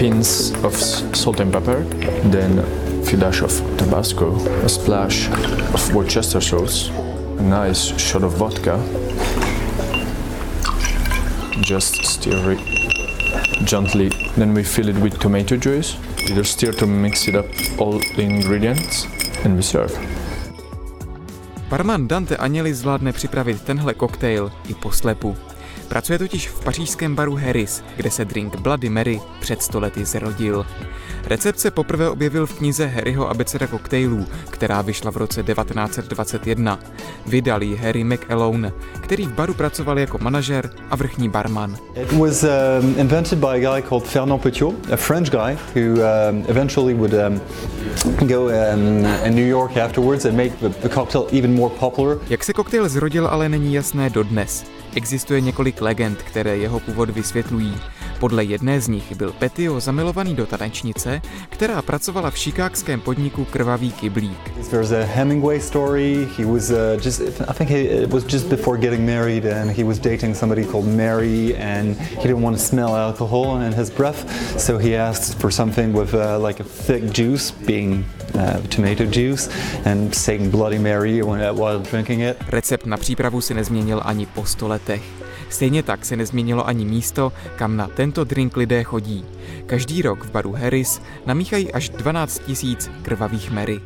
pints of salt and pepper, then a few dash of Tabasco, a splash of Worcester sauce, a nice shot of vodka. Just stir it gently. Then we fill it with tomato juice. Either stir to mix it up all the ingredients and we serve. Barman Dante Agnelli zvládne připravit tenhle koktejl i po slepu. Pracuje totiž v pařížském baru Harris, kde se drink Bloody Mary před stolety zrodil. Recept se poprvé objevil v knize Harryho abeceda koktejlů, která vyšla v roce 1921. Vydal ji Harry McAlone, který v baru pracoval jako manažer a vrchní barman. It was um, invented by a guy called Fernand Petiot, a French guy who um, eventually would um, go um, in New York afterwards and make the, the cocktail even more popular. Jak se koktejl zrodil, ale není jasné dodnes. Existuje několik legend, které jeho původ vysvětlují. Podle jedné z nich byl Petio zamilovaný do tanečnice, která pracovala v šikákském podniku Krvavý kyblík. There's a Hemingway story. He was uh, just, I think he, was just before getting married, and he was dating somebody called Mary, and he didn't want to smell alcohol in his breath, so he asked for something with uh, like a thick juice, being uh, tomato juice, and saying Bloody Mary while drinking it. Recept na přípravu si nezměnil ani po sto letech. Stejně tak se nezměnilo ani místo, kam na tento drink lidé chodí. Každý rok v baru Harris namíchají až 12 000 krvavých Mary.